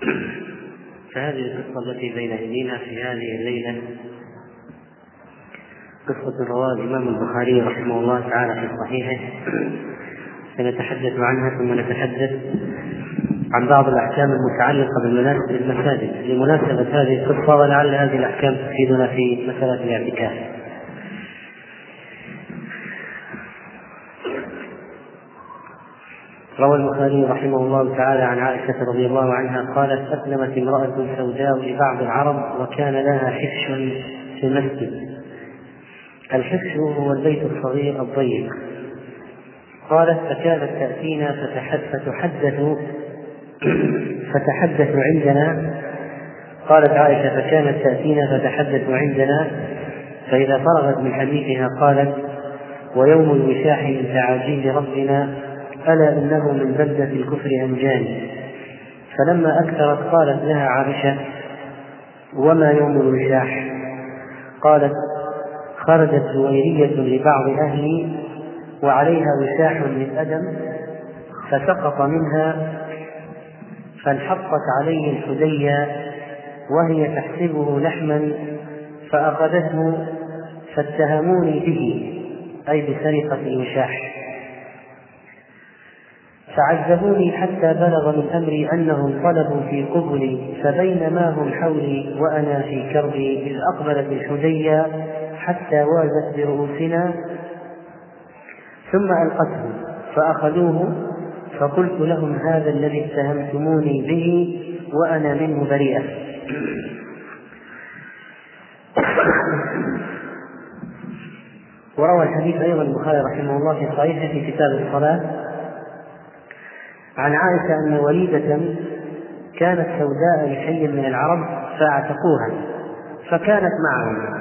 فهذه القصة التي بين أيدينا في هذه الليلة قصة رواه الإمام البخاري رحمه الله تعالى في صحيحه. سنتحدث عنها ثم نتحدث عن بعض الأحكام المتعلقة بالمساجد لمناسبة هذه القصة ولعل هذه الأحكام تفيدنا في مسألة الاعتكاف. روى البخاري رحمه الله تعالى عن عائشة رضي الله عنها قالت أسلمت امرأة سوداء لبعض العرب وكان لها حفش في المسجد. الحفش هو البيت الصغير الضيق. قالت فكانت تأتينا فتحدث فتحدث عندنا. قالت عائشة فكانت تأتينا فتحدث عندنا. فإذا فرغت من حديثها قالت ويوم الوشاح من تعاجيل ربنا ألا إنه من بلدة الكفر أنجاني فلما أكثرت قالت لها عائشة وما يوم الوشاح؟ قالت خرجت جويرية لبعض أهلي وعليها وشاح من أدم فسقط منها فانحطت عليه الحدية وهي تحسبه لحما فأخذته فاتهموني به أي بسرقة الوشاح. فعذبوني حتى بلغ من أمري أنهم طلبوا في قبلي فبينما هم حولي وأنا في كربي إذ أقبلت الحدية حتى وازت برؤوسنا ثم ألقته فأخذوه فقلت لهم هذا الذي اتهمتموني به وأنا منه بريئة. وروى الحديث أيضا البخاري رحمه الله في صحيحه في كتاب الصلاة عن عائشة أن وليدة كانت سوداء لحي من العرب فاعتقوها فكانت معهم.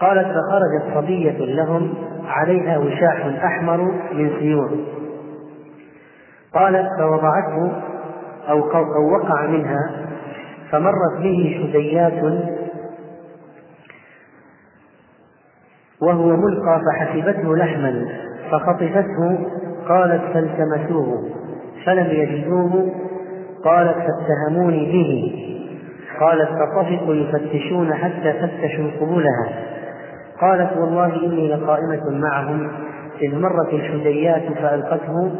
قالت فخرجت صبية لهم عليها وشاح أحمر من سيور قالت فوضعته أو, أو وقع منها فمرت به شديات وهو ملقى فحسبته لحما فخطفته قالت فالتمسوه. فلم يجدوه قالت فاتهموني به. قالت فطفقوا يفتشون حتى فتشوا قبولها قالت والله إني لقائمة معهم. إذ مرت الحديات فألقته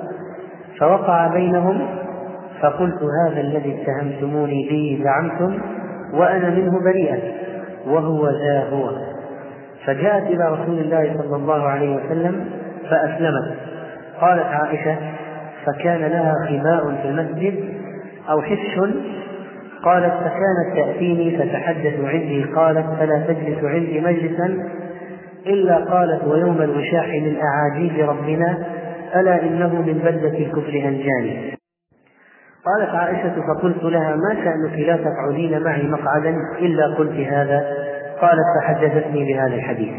فوقع بينهم فقلت هذا الذي اتهمتموني به زعمتم وأنا منه بريئة وهو ذا هو. فجاءت إلى رسول الله صلى الله عليه وسلم فأسلمت. قالت عائشة فكان لها خباء في المسجد أو حفش قالت فكانت تأتيني فتحدث عندي قالت فلا تجلس عندي مجلسا إلا قالت ويوم الوشاح من أعاجيب ربنا ألا إنه من بلدة الكفر هنجاني قالت عائشة فقلت لها ما شأنك لا تقعدين معي مقعدا إلا قلت هذا؟ قالت فحدثتني بهذا الحديث.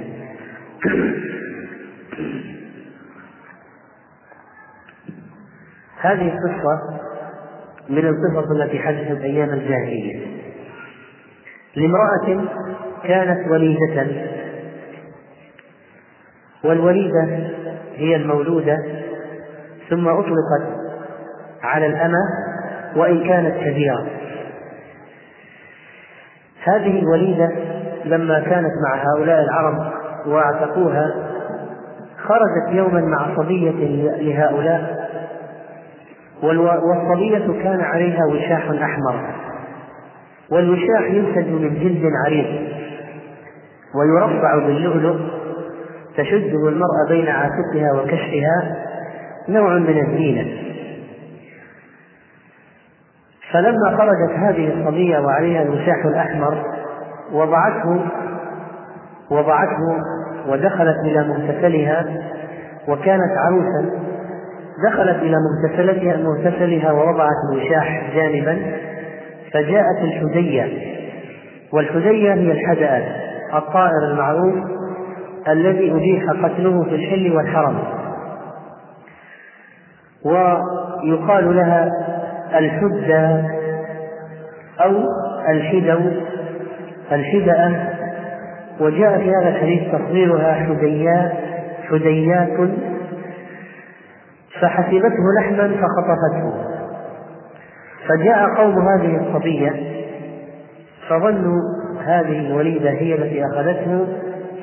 هذه القصة من القصص التي حدثت أيام الجاهلية. لامرأة كانت وليدة والوليدة هي المولودة ثم أطلقت على الأمة وإن كانت كبيرة. هذه الوليدة لما كانت مع هؤلاء العرب واعتقوها خرجت يوما مع صبية لهؤلاء والصبية كان عليها وشاح أحمر. والوشاح ينسج من جلد عريض. ويربع باللؤلؤ تشده المرأة بين عاتقها وكشفها نوع من الزينة. فلما خرجت هذه الصبية وعليها الوشاح الأحمر وضعته وضعته ودخلت إلى مغتسلها وكانت عروسا دخلت إلى مغتسلتها مغتسلها ووضعت الوشاح جانبا فجاءت الحدية والحدية هي الحدأة الطائر المعروف الذي أبيح قتله في الحل والحرم. ويقال لها الحدة أو الحدو الحدأة. وجاء في هذا الحديث تصغيرها حديات حديات فحسبته لحما فخطفته. فجاء قوم هذه الصبية فظنوا هذه الوليدة هي التي أخذته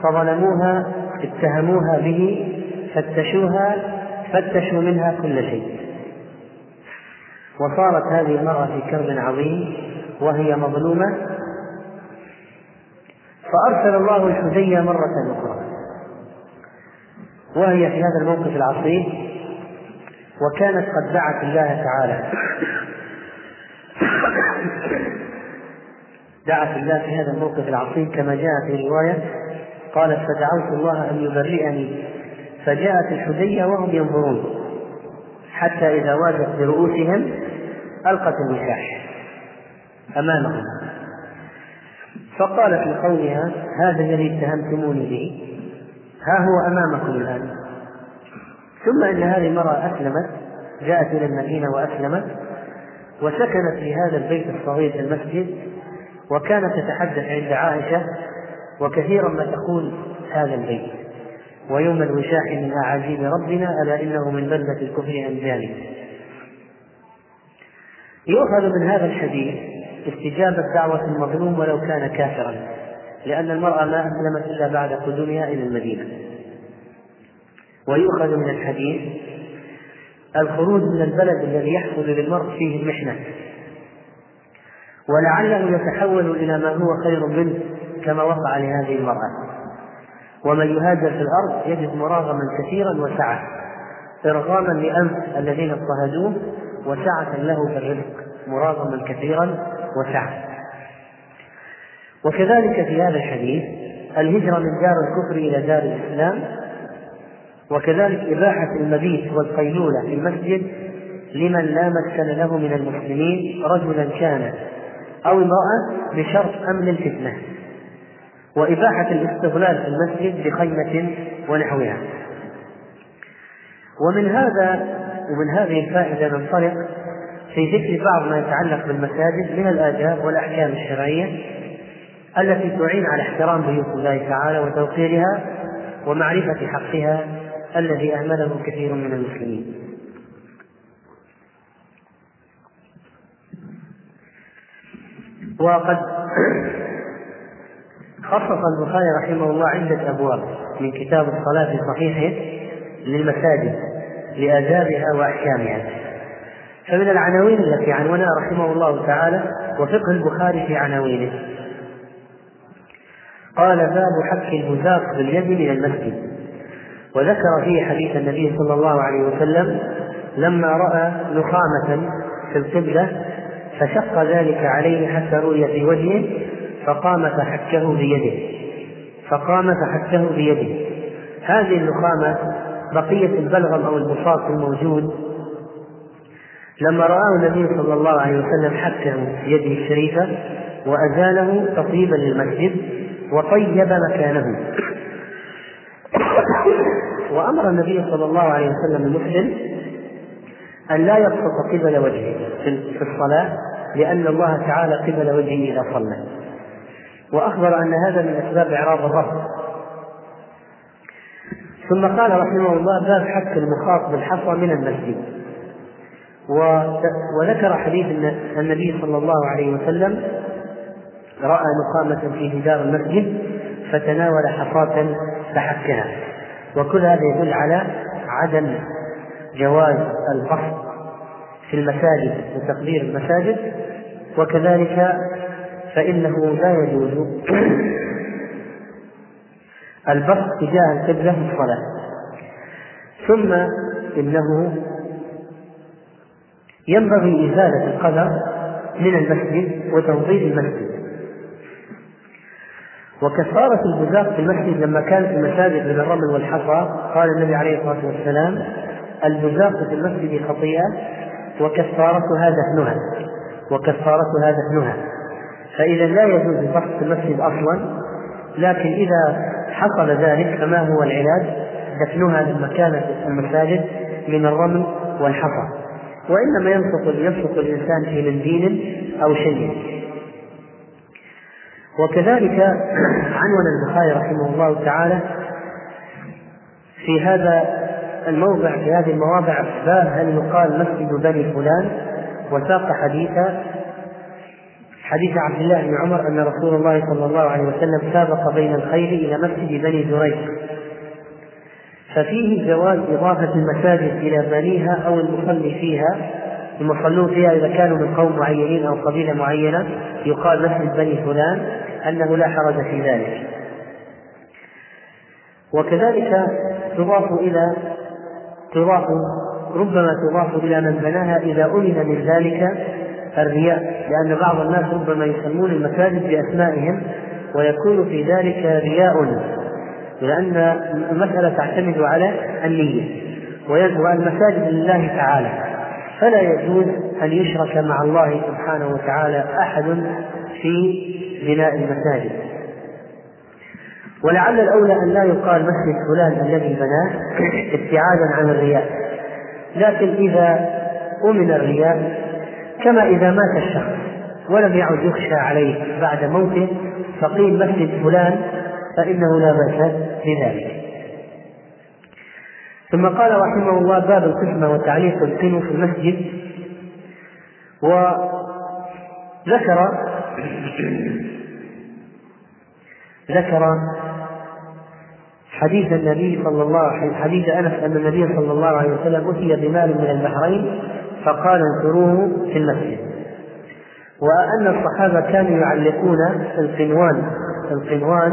فظلموها اتهموها به فتشوها فتشوا منها كل شيء. وصارت هذه المرأة في كرب عظيم وهي مظلومة. فأرسل الله الحدية مرة أخرى وهي في هذا الموقف العصيب وكانت قد دعت الله تعالى. دعت الله في هذا الموقف العصيب كما جاء في رواية قالت فدعوت الله أن يبرئني. فجاءت الحدية وهم ينظرون حتى إذا واجت برؤوسهم ألقت الوشاح أمامهم. فقالت لقومها هذا الذي اتهمتموني به ها هو أمامكم الآن. ثم إن هذه المرأة أسلمت جاءت إلى المدينة وأسلمت وسكنت في هذا البيت الصغير في المسجد وكانت تتحدث عند عائشة وكثيرا ما تقول هذا البيت. ويوم الوشاح من أعاجيب ربنا ألا إنه من بلدة الكفر أنجاني. يؤخذ من هذا الحديث استجابة دعوة المظلوم ولو كان كافرا لأن المرأة ما أسلمت إلا بعد قدومها إلى المدينة. ويؤخذ من الحديث الخروج من البلد الذي يحصل للمرء فيه المحنة. ولعله يتحول إلى ما هو خير منه كما وقع لهذه المرأة. ومن يهاجر في الأرض يجد مراغما كثيرا وسعة إرغاما لأنف الذين اضطهدوه وسعة له في الرزق مراغما كثيرا وسعة. وكذلك في هذا الحديث الهجرة من دار الكفر إلى دار الإسلام وكذلك إباحة المبيت والقيلولة في المسجد لمن لا مسكن له من المسلمين رجلا كان أو امرأة بشرط أمن الفتنة وإباحة الاستغلال في المسجد بخيمة ونحوها. ومن هذا ومن هذه الفائدة ننطلق في ذكر بعض ما يتعلق بالمساجد من الآداب والأحكام الشرعية التي تعين على احترام بيوت الله تعالى وتوقيرها ومعرفة حقها الذي أهمله كثير من المسلمين. وقد خصص البخاري رحمه الله عدة أبواب من كتاب الصلاة في صحيحه للمساجد لآدابها وأحكامها. فمن العناوين التي عنونها رحمه الله تعالى وفقه البخاري في عناوينه. قال باب حك البزاق باليد من المسجد. وذكر فيه حديث النبي صلى الله عليه وسلم لما رأى نخامة في القبلة فشق ذلك عليه حتى رؤي في وجهه فقام فحكه بيده. فقام فحكه بيده. هذه النخامة بقية البلغم أو البساط الموجود. لما رآه النبي صلى الله عليه وسلم حكه بيده الشريفة وأزاله تطيبا للمسجد وطيب مكانه. وأمر النبي صلى الله عليه وسلم المسلم أن لا يبسط قبل وجهه في الصلاة لأن الله تعالى قبل وجهه إذا صلى. وأخبر أن هذا من أسباب إعراض الرب ثم قال رحمه الله باب حك المخاط بالحصى من المسجد. وذكر حديث النبي صلى الله عليه وسلم رأى نخامة في جدار المسجد فتناول حصاة فحكها وكل هذا يدل على عدم جواز القصد في المساجد وتقدير المساجد. وكذلك فإنه لا يجوز البسط تجاه القبلة في الصلاة. ثم إنه ينبغي إزالة القدر من المسجد وتنظيف المسجد. وكفارة البزاق في المسجد لما كانت المساجد من الرمل والحصى قال النبي عليه الصلاة والسلام البزاق في المسجد خطيئة وكفارتها دفنها وكفارتها دفنها فإذا لا يجوز البسط في المسجد أصلا لكن إذا حصل ذلك فما هو العلاج؟ دفنها لما كانت المساجد من الرمل والحصى. وإنما ينفق ينفق الإنسان في منديل أو شيء. وكذلك عنون البخاري رحمه الله تعالى في هذا الموضع في هذه المواضع باب هل يقال مسجد بني فلان وساق حديث حديث عبد الله بن عمر أن رسول الله صلى الله عليه وسلم سابق بين الخيل إلى مسجد بني زريق ففيه جواز إضافة المساجد إلى بنيها أو المصلي فيها المصلون فيها إذا كانوا من قوم معينين أو قبيلة معينة يقال مسجد بني فلان. أنه لا حرج في ذلك. وكذلك تضاف إلى تضاف ربما تضاف إلى من بناها إذا أمن من ذلك الرياء لأن بعض الناس ربما يسمون المساجد بأسمائهم ويكون في ذلك رياء لأن المسألة تعتمد على النية والمساجد لله تعالى. فلا يجوز أن يشرك مع الله سبحانه وتعالى أحد في بناء المساجد. ولعل الأولى أن لا يقال مسجد فلان الذي بناه ابتعادا عن الرياء. لكن إذا أمن الرياء كما إذا مات الشخص ولم يعد يخشى عليه بعد موته فقيل مسجد فلان فإنه لا بأس بذلك. ثم قال رحمه الله باب القسمة وتعليق القن في المسجد. وذكر ذكر حديث النبي صلى الله عليه حديث أنس أن النبي صلى الله عليه وسلم أتي بمال من البحرين فقال انثروه في المسجد. وأن الصحابة كانوا يعلقون القنوان القنوان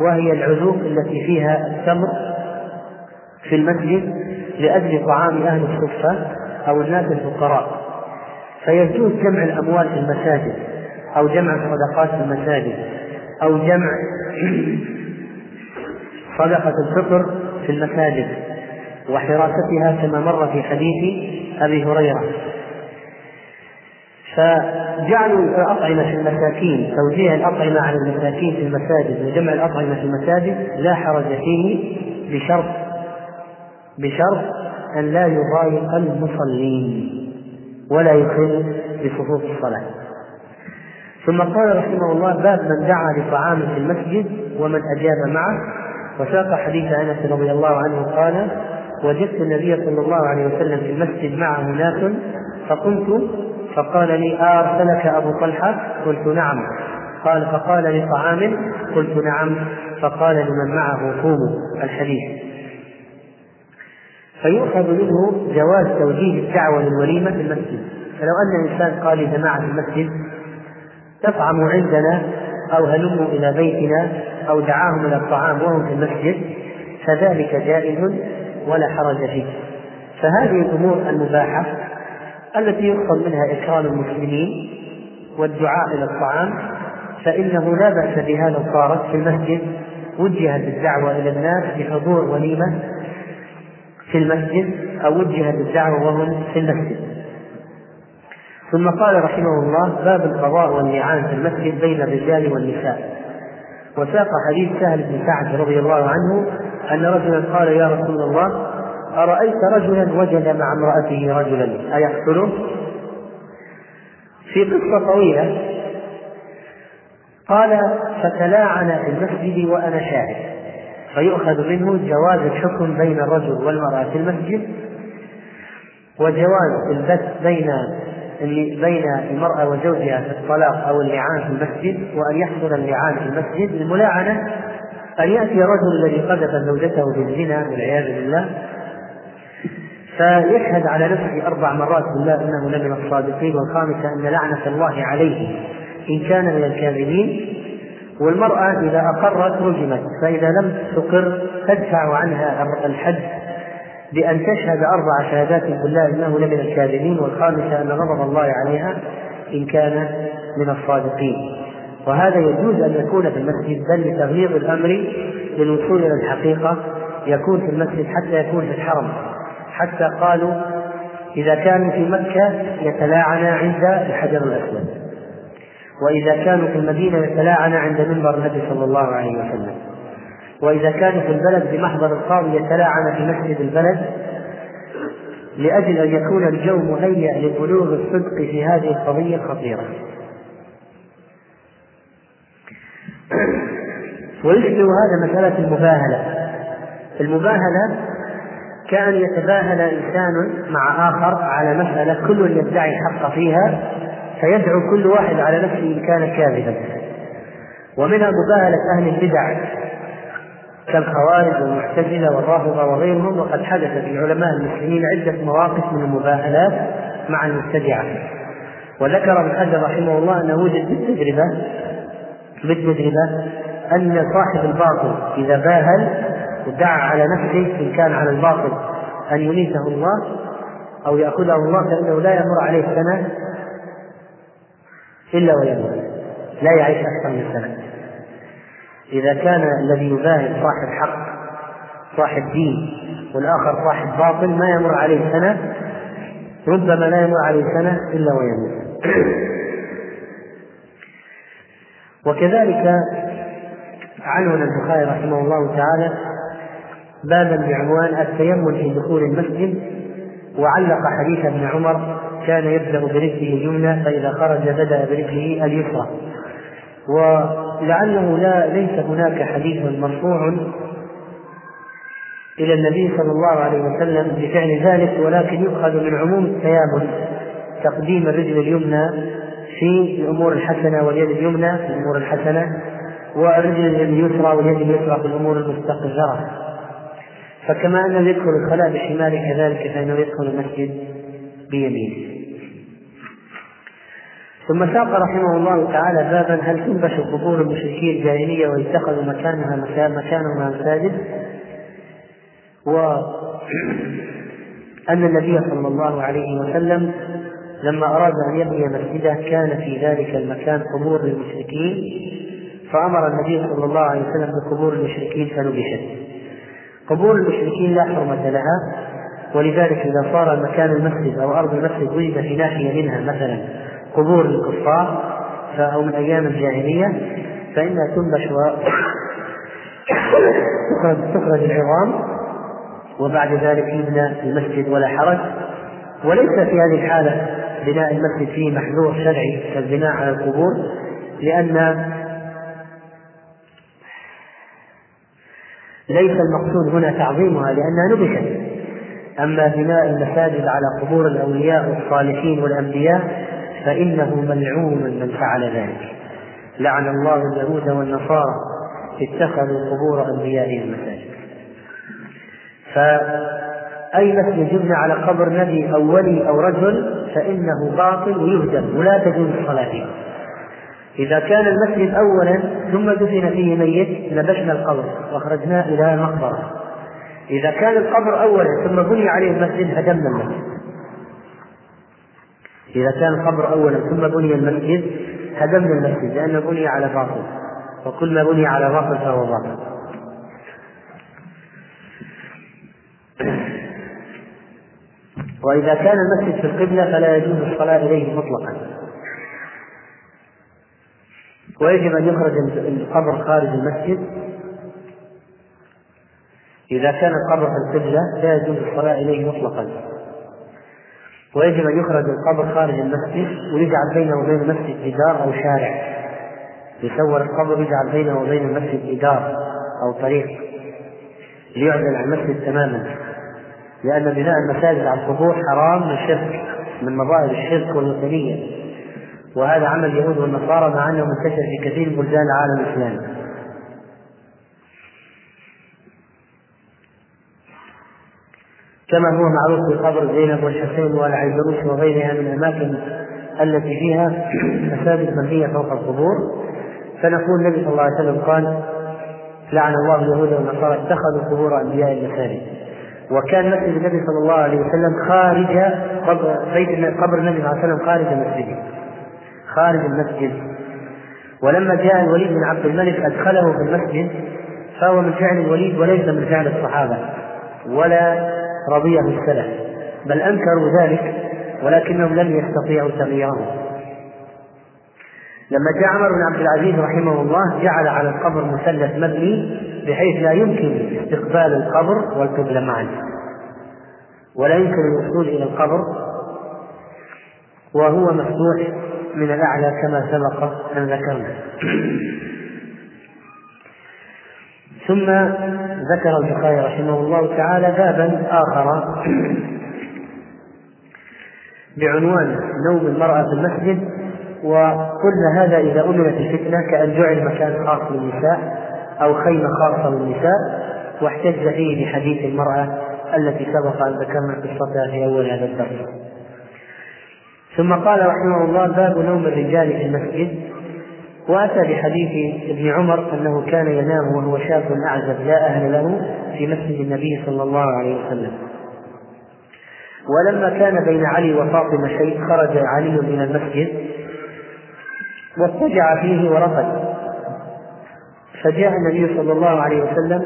وهي العذوق التي فيها التمر في المسجد لأجل طعام أهل الصفه أو الناس الفقراء. فيجوز جمع الأموال في المساجد. أو جمع الصدقات في المساجد أو جمع صدقة الفطر في المساجد وحراستها كما مر في حديث أبي هريرة. فجعلوا الأطعمة في المساكين توزيع الأطعمة على المساكين في المساجد وجمع الأطعمة في المساجد لا حرج فيه بشرط بشرط أن لا يضايق المصلين ولا يخل بصفوف الصلاة. ثم قال رحمه الله باب من دعا لطعام في المسجد ومن أجاب معه. وساق حديث أنس رضي الله عنه قال وجدت النبي صلى الله عليه وسلم في المسجد معه ناس فقلت فقال لي أرسلك أبو طلحة؟ قلت نعم. قال فقال لي طعام قلت نعم. فقال لمن معه قوموا. الحديث. فيؤخذ منه جواز توجيه الدعوة للوليمة في المسجد. فلو أن الإنسان قال لجماعة المسجد تطعموا عندنا أو هلموا إلى بيتنا أو دعاهم إلى الطعام وهم في المسجد فذلك جائز ولا حرج فيه. فهذه الأمور المباحة التي يقصد منها إكرام المسلمين والدعاء إلى الطعام فإنه لا بأس بها لو صارت في المسجد وجهت الدعوة إلى الناس بحضور وليمة في المسجد أو وجهت الدعوة وهم في المسجد. ثم قال رحمه الله باب القضاء واللعان في المسجد بين الرجال والنساء وساق حديث سهل بن سعد رضي الله عنه أن رجلا قال يا رسول الله أرأيت رجلا وجد مع امرأته رجلا أيقتله؟ في قصة طويلة قال فتلاعن في المسجد وأنا شاهد فيؤخذ منه جواز الحكم بين الرجل والمرأة في المسجد وجواز البث بين بين المرأة وزوجها في الطلاق أو اللعان في المسجد وأن يحصل اللعان في المسجد الملاعنة أن يأتي رجل الذي قذف زوجته بالزنا والعياذ بالله. فيشهد على نفسه أربع مرات بالله أنه لمن الصادقين والخامسة أن لعنة الله عليه إن كان من الكاذبين. والمرأة إذا أقرت رجمت فإذا لم تقر تدفع عنها الحد. بأن تشهد أربع شهادات بالله إنه لمن الكاذبين والخامسة أن غضب الله عليها إن كان من الصادقين. وهذا يجوز أن يكون في المسجد بل لتغيير الأمر للوصول إلى الحقيقة يكون في المسجد حتى يكون في الحرم. حتى قالوا إذا كانوا في مكة يتلاعنا عند الحجر الأسود. وإذا كانوا في المدينة يتلاعنا عند منبر النبي صلى الله عليه وسلم. وإذا كان في البلد بمحضر القاضي يتلاعن في مسجد البلد لأجل أن يكون الجو مهيأ لبلوغ الصدق في هذه القضية الخطيرة ويشبه هذا مسألة المباهلة. المباهلة كأن يتباهل إنسان مع آخر على مسألة كل يدعي الحق فيها فيدعو كل واحد على نفسه إن كان كاذبا. ومنها مباهلة أهل البدع. كالخوارج والمعتزلة والرافضة وغيرهم وقد حدث في علماء المسلمين عدة مواقف من المباهلات مع المبتدعة. وذكر ابن حجر رحمه الله أنه وجد بالتجربة بالتجربة أن صاحب الباطل إذا باهل ودعا على نفسه إن كان على الباطل أن يميته الله أو يأخذه الله فإنه لا يمر عليه سنة إلا ويموت لا يعيش أكثر من سنة. إذا كان الذي يباهل صاحب حق صاحب دين والآخر صاحب باطل ما يمر عليه سنة ربما لا يمر عليه سنة إلا ويموت. وكذلك عنون البخاري رحمه الله تعالى بابا بعنوان التيمم في دخول المسجد وعلق حديث ابن عمر كان يبدأ برجله اليمنى فإذا خرج بدأ برجله اليسرى. ولعله لا ليس هناك حديث مرفوع إلى النبي صلى الله عليه وسلم بفعل ذلك ولكن يؤخذ من عموم التيامن تقديم الرجل اليمنى في الأمور الحسنة واليد اليمنى في الأمور الحسنة والرجل اليسرى واليد اليسرى في الأمور المستقذرة فكما أنه يدخل الخلاء بشماله كذلك فإنه يدخل المسجد بيمينه. ثم ساق رحمه الله تعالى بابا هل تنبش قبور المشركين الجاهلية ويتخذ مكانها مكانها مساجد؟ وأن النبي صلى الله عليه وسلم لما أراد أن يبني مسجده كان في ذلك المكان قبور للمشركين فأمر النبي صلى الله عليه وسلم بقبور المشركين فنبشت. قبور المشركين لا حرمة لها ولذلك إذا صار مكان المسجد أو أرض المسجد وجد في ناحية منها مثلا قبور الكفار أو من أيام الجاهلية فإنها تنبش تخرج العظام وبعد ذلك يبنى المسجد ولا حرج. وليس في هذه الحالة بناء المسجد فيه محذور شرعي كالبناء على القبور لأن ليس المقصود هنا تعظيمها لأنها نبشت. أما بناء المساجد على قبور الأولياء والصالحين والأنبياء فإنه ملعون من فعل ذلك. لعن الله اليهود والنصارى اتخذوا قبور أنبيائهم مساجد فأي مسجد يبنى على قبر نبي أو ولي أو رجل فإنه باطل ويهدم ولا تجوز الصلاة فيه إذا كان المسجد أولا ثم دفن فيه ميت نبشنا القبر وأخرجناه إلى المقبرة إذا كان القبر أولا ثم بني عليه المسجد هدمنا المسجد. إذا كان القبر أولا ثم بني المسجد هدمنا المسجد لأنه بني على باطل. وكل ما بني على باطل فهو باطل. وإذا كان المسجد في القبلة فلا يجوز الصلاة إليه مطلقا. ويجب أن يخرج القبر خارج المسجد. إذا كان القبر في القبلة لا يجوز الصلاة إليه مطلقا. ويجب أن يخرج القبر خارج المسجد ويجعل بينه وبين المسجد جدار أو شارع. يسور القبر يجعل بينه وبين المسجد جدار أو طريق ليعزل عن المسجد تماما. لأن بناء المساجد على القبور حرام من شرك من مظاهر الشرك والوثنية. وهذا عمل اليهود والنصارى مع أنه منتشر في كثير من بلدان العالم الإسلامي. كما هو معروف في قبر زينب والحسين والعيدروس وغيرها من الأماكن التي فيها مساجد مبنية فوق القبور فنقول النبي صلى الله عليه وسلم قال لعن الله اليهود والنصارى اتخذوا قبور أنبياء المساجد وكان مسجد النبي صلى الله عليه وسلم خارج قبر بيت قبر النبي صلى الله عليه وسلم خارج المسجد. خارج المسجد. ولما جاء الوليد بن عبد الملك أدخله في المسجد فهو من فعل الوليد وليس من فعل الصحابة. ولا رضية السلف بل أنكروا ذلك ولكنهم لم يستطيعوا تغييره. لما جاء عمر بن عبد العزيز رحمه الله جعل على القبر مثلث مبني بحيث لا يمكن استقبال القبر والقبلة معا. ولا يمكن الوصول إلى القبر وهو مفتوح من الأعلى كما سبق أن ذكرنا. ثم ذكر البخاري رحمه الله تعالى بابا آخر بعنوان نوم المرأة في المسجد وقلنا هذا إذا أمنت الفتنة كأن جعل مكان خاص للنساء أو خيمة خاصة للنساء واحتج فيه بحديث المرأة التي سبق أن ذكرنا قصتها في أول هذا الدرس. ثم قال رحمه الله باب نوم الرجال في المسجد وأتى بحديث ابن عمر أنه كان ينام وهو شاب أعزب لا أهل له في مسجد النبي صلى الله عليه وسلم. ولما كان بين علي وفاطمة شيء خرج علي من المسجد واضطجع فيه ورقد فجاء النبي صلى الله عليه وسلم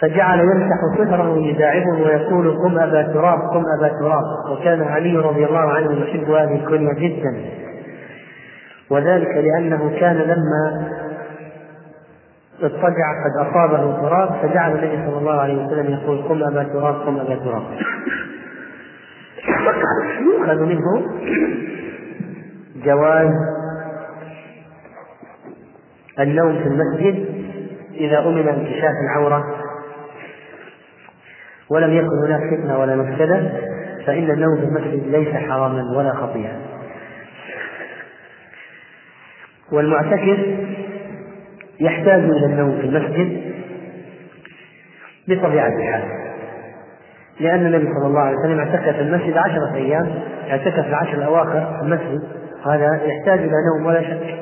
فجعل يمسح صهره يداعبه ويقول قم أبا تراب قم أبا تراب. وكان علي رضي الله عنه يحب هذه الكنيه جدا. وذلك لأنه كان لما اضطجع قد أصابه تراب فجعل النبي صلى الله عليه وسلم يقول قم أبا تراب قم أبا تراب. يؤخذ منه جواز النوم في المسجد إذا أمن انكشاف العورة ولم يكن هناك فتنة ولا مفسدة فإن النوم في المسجد ليس حراما ولا خطيئا. والمعتكف يحتاج إلى النوم في المسجد بطبيعة الحال. لأن النبي صلى الله عليه وسلم اعتكف المسجد عشرة أيام اعتكف العشر الأواخر في المسجد. هذا يحتاج إلى نوم ولا شك.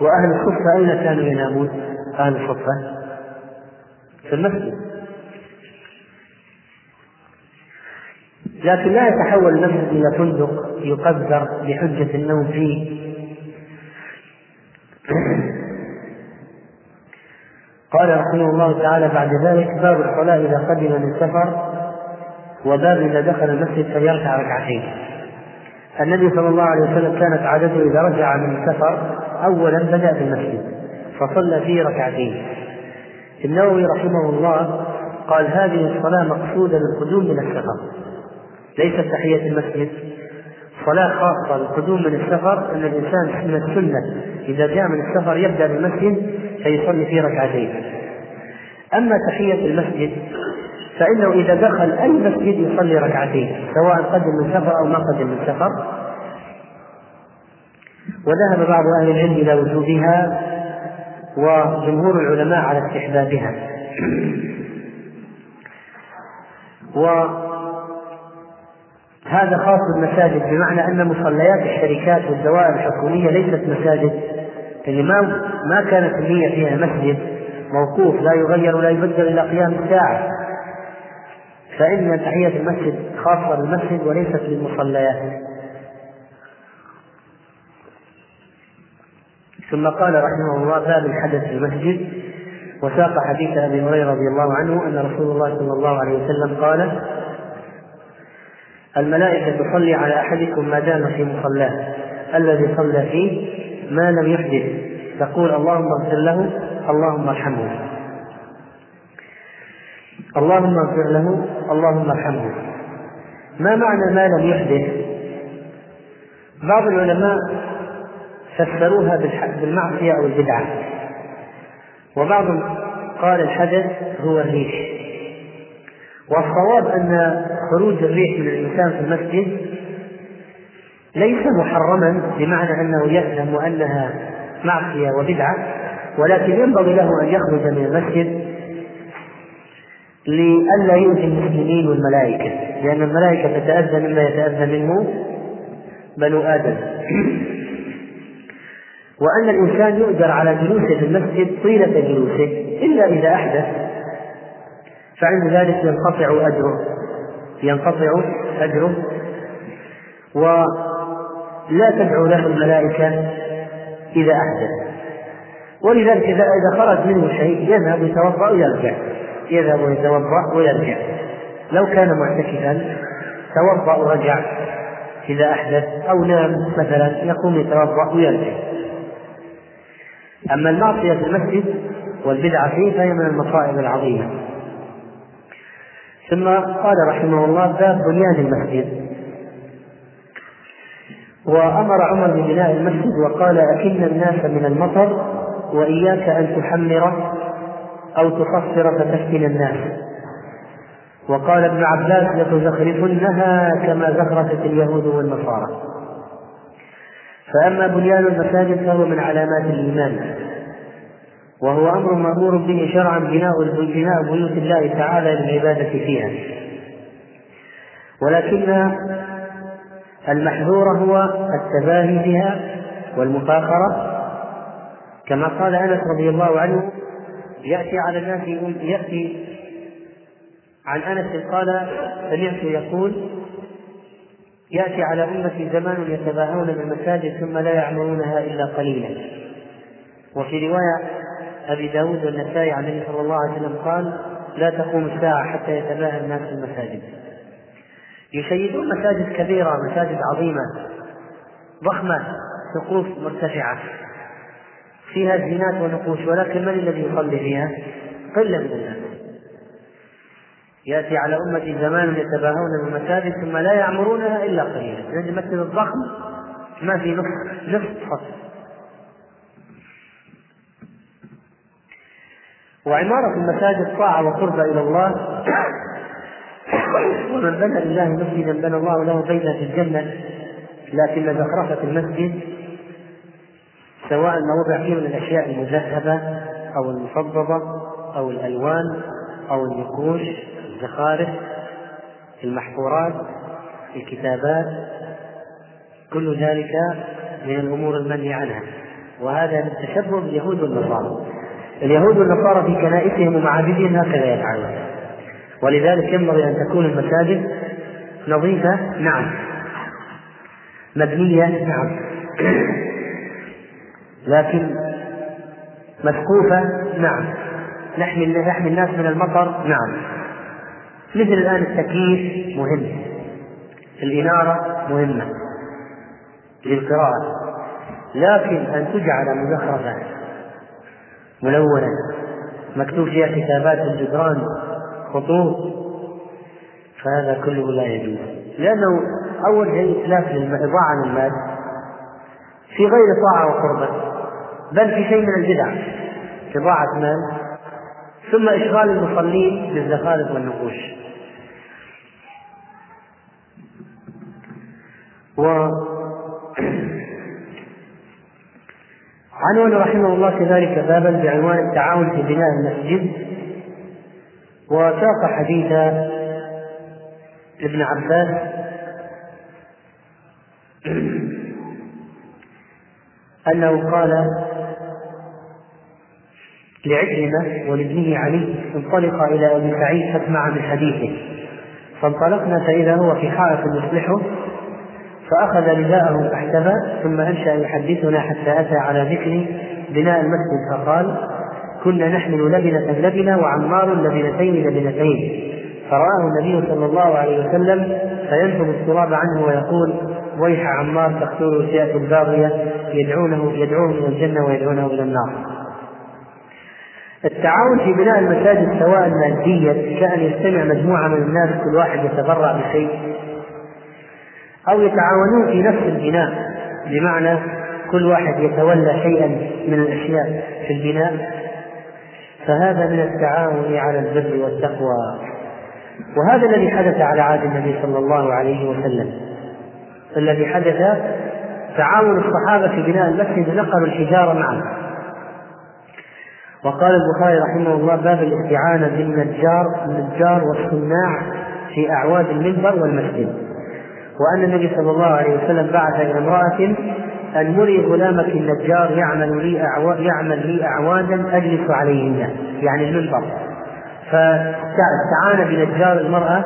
وأهل الصفة أين كانوا ينامون؟ أهل الصفة في المسجد. لكن لا يتحول المسجد إلى فندق يقدر بحجة النوم فيه. قال رحمه الله تعالى بعد ذلك باب الصلاة إذا قدم من سفر وباب إذا دخل المسجد فليركع ركعتين. النبي صلى الله عليه وسلم كانت عادته إذا رجع من السفر أولا بدأ بالمسجد فصلى فيه ركعتين. النووي رحمه الله قال هذه الصلاة مقصودة للقدوم من السفر. ليست تحية المسجد. صلاة خاصة للقدوم من السفر أن الإنسان من السنة إذا جاء من السفر يبدأ بالمسجد فيصلي فيه ركعتين. أما تحية المسجد فإنه إذا دخل أي مسجد يصلي ركعتين سواء قدم من سفر أو ما قدم من سفر. وذهب بعض أهل العلم إلى وجوبها وجمهور العلماء على استحبابها. وهذا خاص بالمساجد بمعنى أن مصليات الشركات والدوائر الحكومية ليست مساجد. يعني ما ما كانت النية فيها مسجد موقوف لا يغير ولا يبدل إلى قيام الساعة. فإن تحية المسجد خاصة بالمسجد وليست للمصليات. ثم قال رحمه الله باب الحدث في المسجد وساق حديث أبي هريرة رضي الله عنه أن رسول الله صلى الله عليه وسلم قال الملائكة تصلي على أحدكم ما دام في مصلاه الذي صلى فيه ما لم يحدث تقول اللهم اغفر له اللهم ارحمه. اللهم اغفر له اللهم ارحمه. ما معنى ما لم يحدث؟ بعض العلماء فسروها بالمعصية أو البدعة. وبعضهم قال الحدث هو الريح والصواب أن خروج الريح من الإنسان في المسجد ليس محرما بمعنى أنه يأثم وأنها معصية وبدعة ولكن ينبغي له أن يخرج من المسجد لئلا يؤذي المسلمين والملائكة لأن الملائكة تتأذى مما يتأذى منه بنو آدم. وأن الإنسان يؤجر على جلوسه في المسجد طيلة جلوسه إلا إذا أحدث فعند ذلك ينقطع أجره. ينقطع أجره. ولا تدعو له الملائكة إذا أحدث. ولذلك إذا خرج منه شيء يذهب يتوضأ ويرجع. يذهب ويتوضأ ويرجع. لو كان معتكفا توضأ ورجع. إذا أحدث أو نام مثلا يقوم يتوضأ ويرجع. أما المعصية في المسجد والبدعة فيه فهي من المصائب العظيمة. ثم قال رحمه الله باب بنيان المسجد. وأمر عمر ببناء المسجد وقال أكن الناس من المطر وإياك أن تحمر أو تقصر فتفتن الناس. وقال ابن عباس لتزخرفنها كما زخرفت اليهود والنصارى. فأما بنيان المساجد فهو من علامات الإيمان. وهو أمر مأمور به شرعا بناء بناء بيوت الله تعالى للعبادة فيها. ولكن المحذور هو التباهي بها والمفاخرة. كما قال أنس رضي الله عنه يأتي على الناس يأتي عن أنس قال سمعت يقول يأتي على أمتي زمان يتباهون بالمساجد ثم لا يعمرونها إلا قليلا. وفي رواية أبي داود والنسائي عن النبي صلى الله عليه وسلم قال لا تقوم الساعة حتى يتباهى الناس في المساجد. يشيدون مساجد كبيرة مساجد عظيمة ضخمة سقوف مرتفعة فيها زينات ونقوش ولكن من الذي يصلي فيها؟ قلة من الناس. يأتي على أمتي زمان يتباهون بالمساجد ثم لا يعمرونها إلا قليلا. لأن المسجد الضخم ما في نصف نصف فصل. وعمارة المساجد طاعة وقربة إلى الله. ومن بنى لله مسجدا بنى الله له بيتا في الجنة لكن زخرفة المسجد سواء ما وضع فيه من الأشياء المذهبة أو المفضضة أو الألوان أو النقوش الزخارف المحفورات الكتابات كل ذلك من الأمور المنهي عنها. وهذا من تشبه باليهود والنصارى. اليهود والنصارى في كنائسهم ومعابدهم هكذا يفعلون. ولذلك ينبغي أن تكون المساجد نظيفة نعم. مبنية نعم. لكن مسقوفة نعم. نحمي نحمي الناس من المطر نعم. مثل الآن التكييف مهم. الإنارة مهمة للقراءة. لكن أن تجعل مزخرفة. ملونة مكتوب فيها كتابات الجدران خطوط. فهذا كله لا يجوز. لأنه أول شيء إتلاف إضاعة للمال في غير طاعة وقربة. بل في شيء من البدع إضاعة مال. ثم إشغال المصلين بالزخارف والنقوش. و عنون رحمه الله كذلك بابا بعنوان التعاون في بناء المسجد وساق حديث ابن عباس أنه قال لعكرمة ولابنه علي انطلقا إلى أبي سعيد فاسمع من حديثه فانطلقنا فإذا هو في حائط يصلحه فأخذ رداءه فاحتبى ثم أنشأ يحدثنا حتى أتى على ذكر بناء المسجد فقال كنا نحمل لبنة لبنة وعمار لبنتين لبنتين فرآه النبي صلى الله عليه وسلم فينفض التراب عنه ويقول ويح عمار تقتله الفئة الباغية يدعونه يدعوه إلى الجنة ويدعونه إلى النار. التعاون في بناء المساجد سواء ماديا كأن يجتمع مجموعة من الناس كل واحد يتبرع بشيء أو يتعاونون في نفس البناء. بمعنى كل واحد يتولى شيئا من الأشياء في البناء. فهذا من التعاون على البر والتقوى. وهذا الذي حدث على عهد النبي صلى الله عليه وسلم. الذي حدث تعاون الصحابة في بناء المسجد نقلوا الحجارة معا وقال البخاري رحمه الله باب الاستعانة بالنجار النجار والصناع في أعواد المنبر والمسجد. وأن النبي صلى الله عليه وسلم بعث إلى امرأة أن مري غلامك النجار يعمل لي يعمل لي أعوادا أجلس عليهن يعني المنبر. فاستعان بنجار المرأة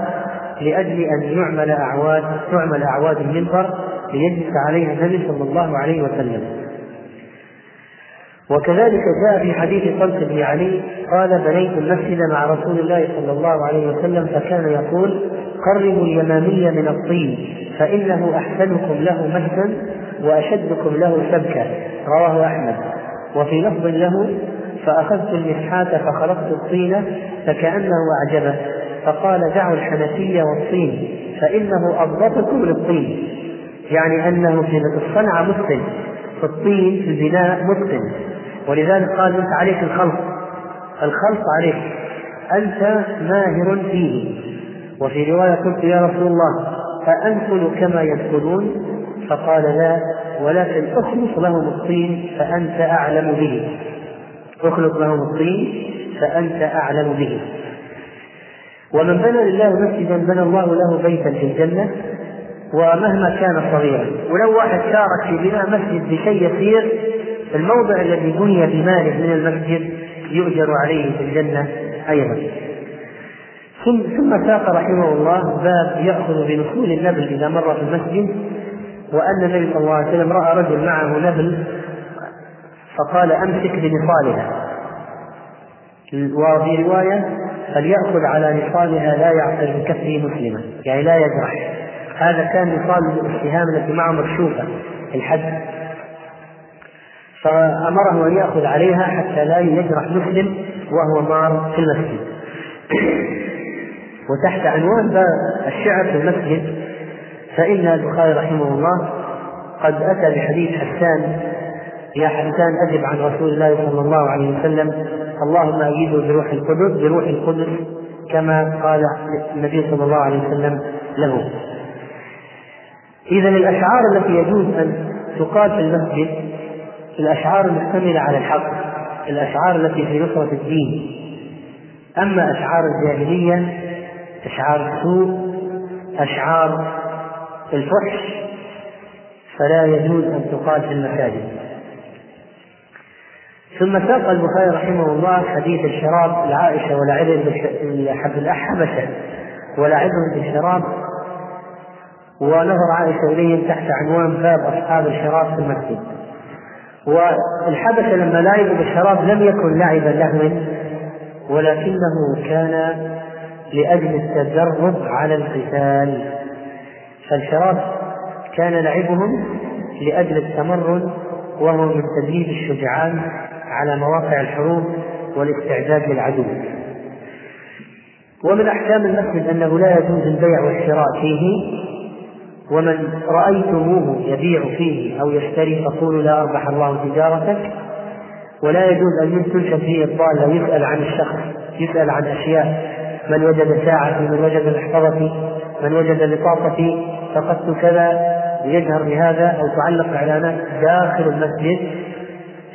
لأجل أن يعمل أعواد تعمل أعواد المنبر ليجلس عليها النبي صلى الله عليه وسلم. وكذلك جاء في حديث طلق بن علي قال بنيت المسجد مع رسول الله صلى الله عليه وسلم فكان يقول قربوا اليمامي من الطين فإنه أحسنكم له مهدا وأشدكم له سبكا. رواه أحمد. وفي لفظ له فأخذت المسحات فخلقت الطين فكأنه أعجبه فقال دعوا الحنفية والطين فإنه أضبطكم للطين. يعني أنه في الصنعة متقن في الطين في البناء متقن. ولذلك قال أنت عليك الخلط الخلط عليك. أنت ماهر فيه. وفي رواية قلت يا رسول الله أأنقل كما يدخلون فقال لا ولكن أخلص لهم الطين فأنت أعلم به. أخلص لهم الطين فأنت أعلم به. ومن بنى لله مسجدا بنى الله له بيتا في الجنة ومهما كان صغيرا. ولو واحد شارك في بناء مسجد بشيء يسير الموضع الذي بني بماله من المسجد يؤجر عليه في الجنة أيضا. ثم ساق رحمه الله باب يأخذ بنصول النبل إذا مر في المسجد وأن النبي صلى الله عليه وسلم رأى رجل معه نبل فقال أمسك بنصالها وفي رواية فليأخذ على نصالها لا يعصر بكفه مسلما يعني لا يجرح. هذا كان نصال الاتهام التي معه مكشوفة الحد. فأمره أن يأخذ عليها حتى لا يجرح مسلم وهو مار في المسجد. وتحت عنوان الشعر في المسجد فإن البخاري رحمه الله قد أتى بحديث حسان. يا حسان أجب عن رسول الله صلى الله عليه وسلم اللهم أيده بروح القدس بروح القدس كما قال النبي صلى الله عليه وسلم له. إذا الأشعار التي يجوز أن تقال في المسجد الأشعار المشتملة على الحق الأشعار التي في نصرة الدين. أما أشعار الجاهلية أشعار السوء أشعار الفحش فلا يجوز أن تقال في المساجد. ثم ساق البخاري رحمه الله حديث الشراب لعائشة ولعبهم الحبشة ولعبهم بالشراب ونظر عائشة إليهم تحت عنوان باب أصحاب الشراب في المسجد. والحبشة لما لعبوا بالشراب لم يكن لعبا لهو ولكنه كان لأجل التدرب على القتال. فالشراب كان لعبهم لأجل التمرن وهو من تدريب الشجعان على مواقع الحروب والاستعداد للعدو. ومن أحكام المسجد أنه لا يجوز البيع والشراء فيه ومن رأيتموه يبيع فيه أو يشتري فقولوا لا أربح الله تجارتك. ولا يجوز أن تنشد فيه الضالة يسأل عن الشخص يسأل عن أشياء. من وجد ساعتي من وجد محفظتي من وجد لقاطتي فقدت كذا ليجهر بهذا أو تعلق إعلانات داخل المسجد.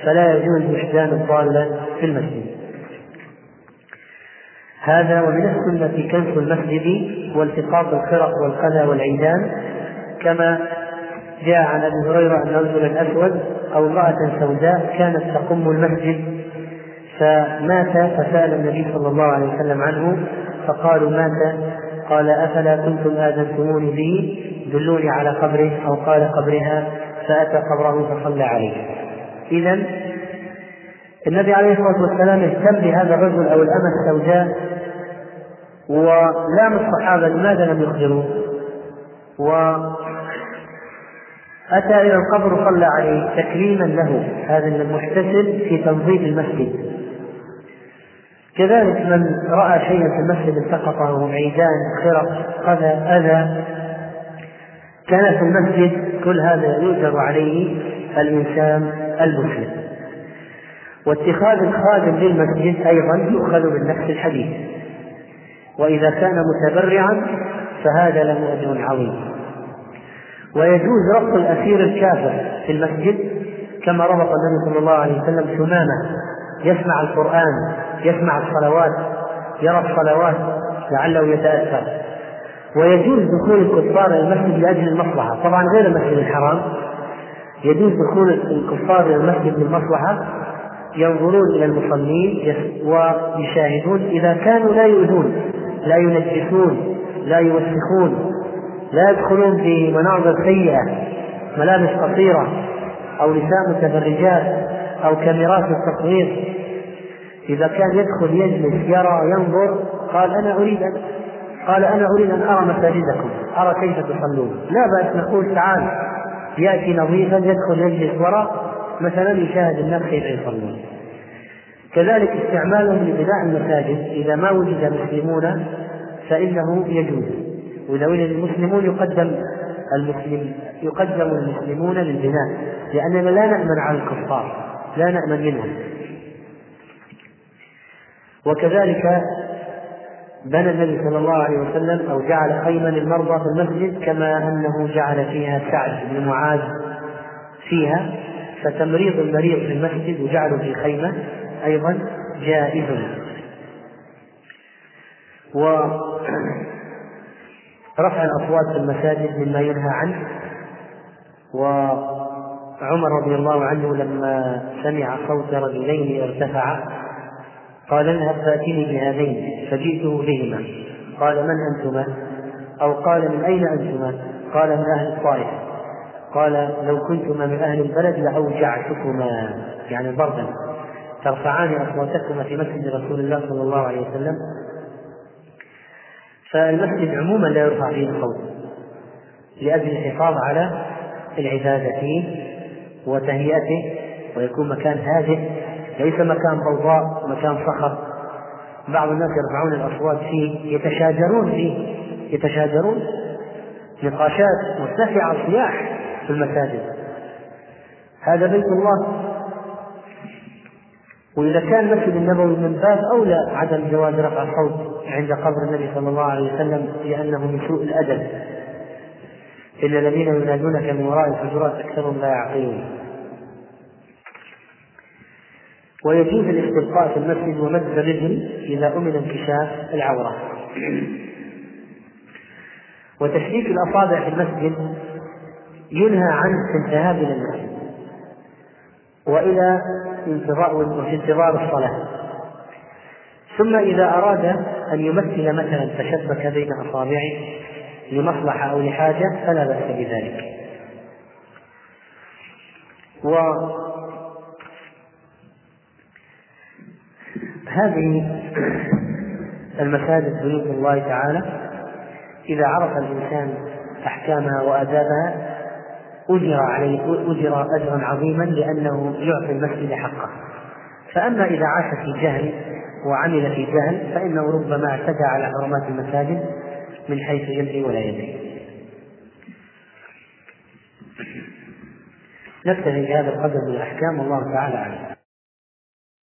فلا يجوز وحدان الضالة في المسجد. هذا ومن السنة كنس المسجد والتقاط الخرق والقذى والعيدان. كما جاء عن أبي هريرة أن رجلا أسود أو امرأة سوداء كانت تقم المسجد فمات فسأل النبي صلى الله عليه وسلم عنه فقالوا مات. قال أفلا كنتم آذنتموني به دلوني على قبره أو قال قبرها فأتى قبره فصلى عليه. اذا النبي عليه الصلاة والسلام اهتم بهذا الرجل أو الأمة السوداء ولام الصحابة لماذا لم يخبروا أتى إلى القبر وصلى عليه تكريما له هذا المحتسب في تنظيف المسجد. كذلك من رأى شيئا في المسجد التقطه عيدان خرق قذى أذى كان في المسجد كل هذا يؤجر عليه الإنسان المسلم. واتخاذ الخادم للمسجد أيضا يؤخذ من نفس الحديث. وإذا كان متبرعا فهذا له أجر عظيم. ويجوز ربط الأسير الكافر في المسجد كما ربط النبي صلى الله عليه وسلم ثمامة يسمع القرآن يسمع الصلوات يرى الصلوات لعله يتأثر. ويجوز دخول الكفار إلى المسجد لأجل المصلحة. طبعا غير المسجد الحرام. يجوز دخول الكفار إلى المسجد للمصلحة. ينظرون إلى المصلين ويشاهدون إذا كانوا لا يؤذون لا ينجسون لا يوسخون. لا يدخلون في مناظر سيئة ملابس قصيرة أو نساء متبرجات أو كاميرات التصوير إذا كان يدخل يجلس يرى ينظر قال أنا أريد أن قال أنا أريد أن أرى مساجدكم أرى كيف تصلون. لا بأس نقول تعال يأتي نظيفا يدخل يجلس وراء مثلا يشاهد الناس كيف يصلون. كذلك استعمالهم لبناء المساجد إذا ما وجد مسلمون فإنه يجوز. ولد المسلمون يقدم المسلم يقدم المسلمون للبناء لأننا لا نأمن على الكفار لا نأمن منهم. وكذلك بنى النبي صلى الله عليه وسلم أو جعل خيما للمرضى في المسجد كما أنه جعل فيها سعد بن معاذ فيها فتمريض المريض في المسجد وجعله في خيمة أيضا جائز. ورفع الأصوات في المساجد مما ينهى عنه. وعمر رضي الله عنه لما سمع صوت رجلين ارتفع قال اذهب فاتني بهذين فجئته بهما. قال من أنتما؟ أو قال من أين أنتما؟ قال من أهل الطائف. قال لو كنتما من أهل البلد لأوجعتكما يعني ضربا. ترفعان أصواتكما في مسجد رسول الله صلى الله عليه وسلم. فالمسجد عموما لا يرفع فيه الصوت لأجل الحفاظ على العبادة فيه وتهيئته ويكون مكان هادئ ليس مكان ضوضاء مكان صخر بعض الناس يرفعون الأصوات فيه يتشاجرون فيه يتشاجرون. نقاشات مرتفعة صياح في المساجد. هذا بيت الله وإذا كان المسجد النبوي من باب أولى عدم جواز رفع الصوت عند قبر النبي صلى الله عليه وسلم لأنه من سوء الأدب. إن الذين ينادونك من وراء الحجرات أكثرهم لا يعقلون. ويجوز الاستبقاء في المسجد ومد الرجل إذا أمن انكشاف العورة. وتشريك الأصابع في المسجد ينهى في الذهاب إلى المسجد وإلى وفي انتظار الصلاة. ثم إذا أراد أن يمثل مثلا تشبك بين أصابعه لمصلحة أو لحاجة فلا بأس بذلك. و هذه المساجد بيوت الله تعالى. إذا عرف الإنسان أحكامها وآدابها أجر عليه أجر أجرا عظيما لأنه يعطي المسجد حقه. فأما إذا عاش في جهل وعمل في جهل فإنه ربما اعتدى على حرمات المساجد من حيث يدري ولا يدري نكتفي بهذا القدر من الأحكام والله تعالى أعلم.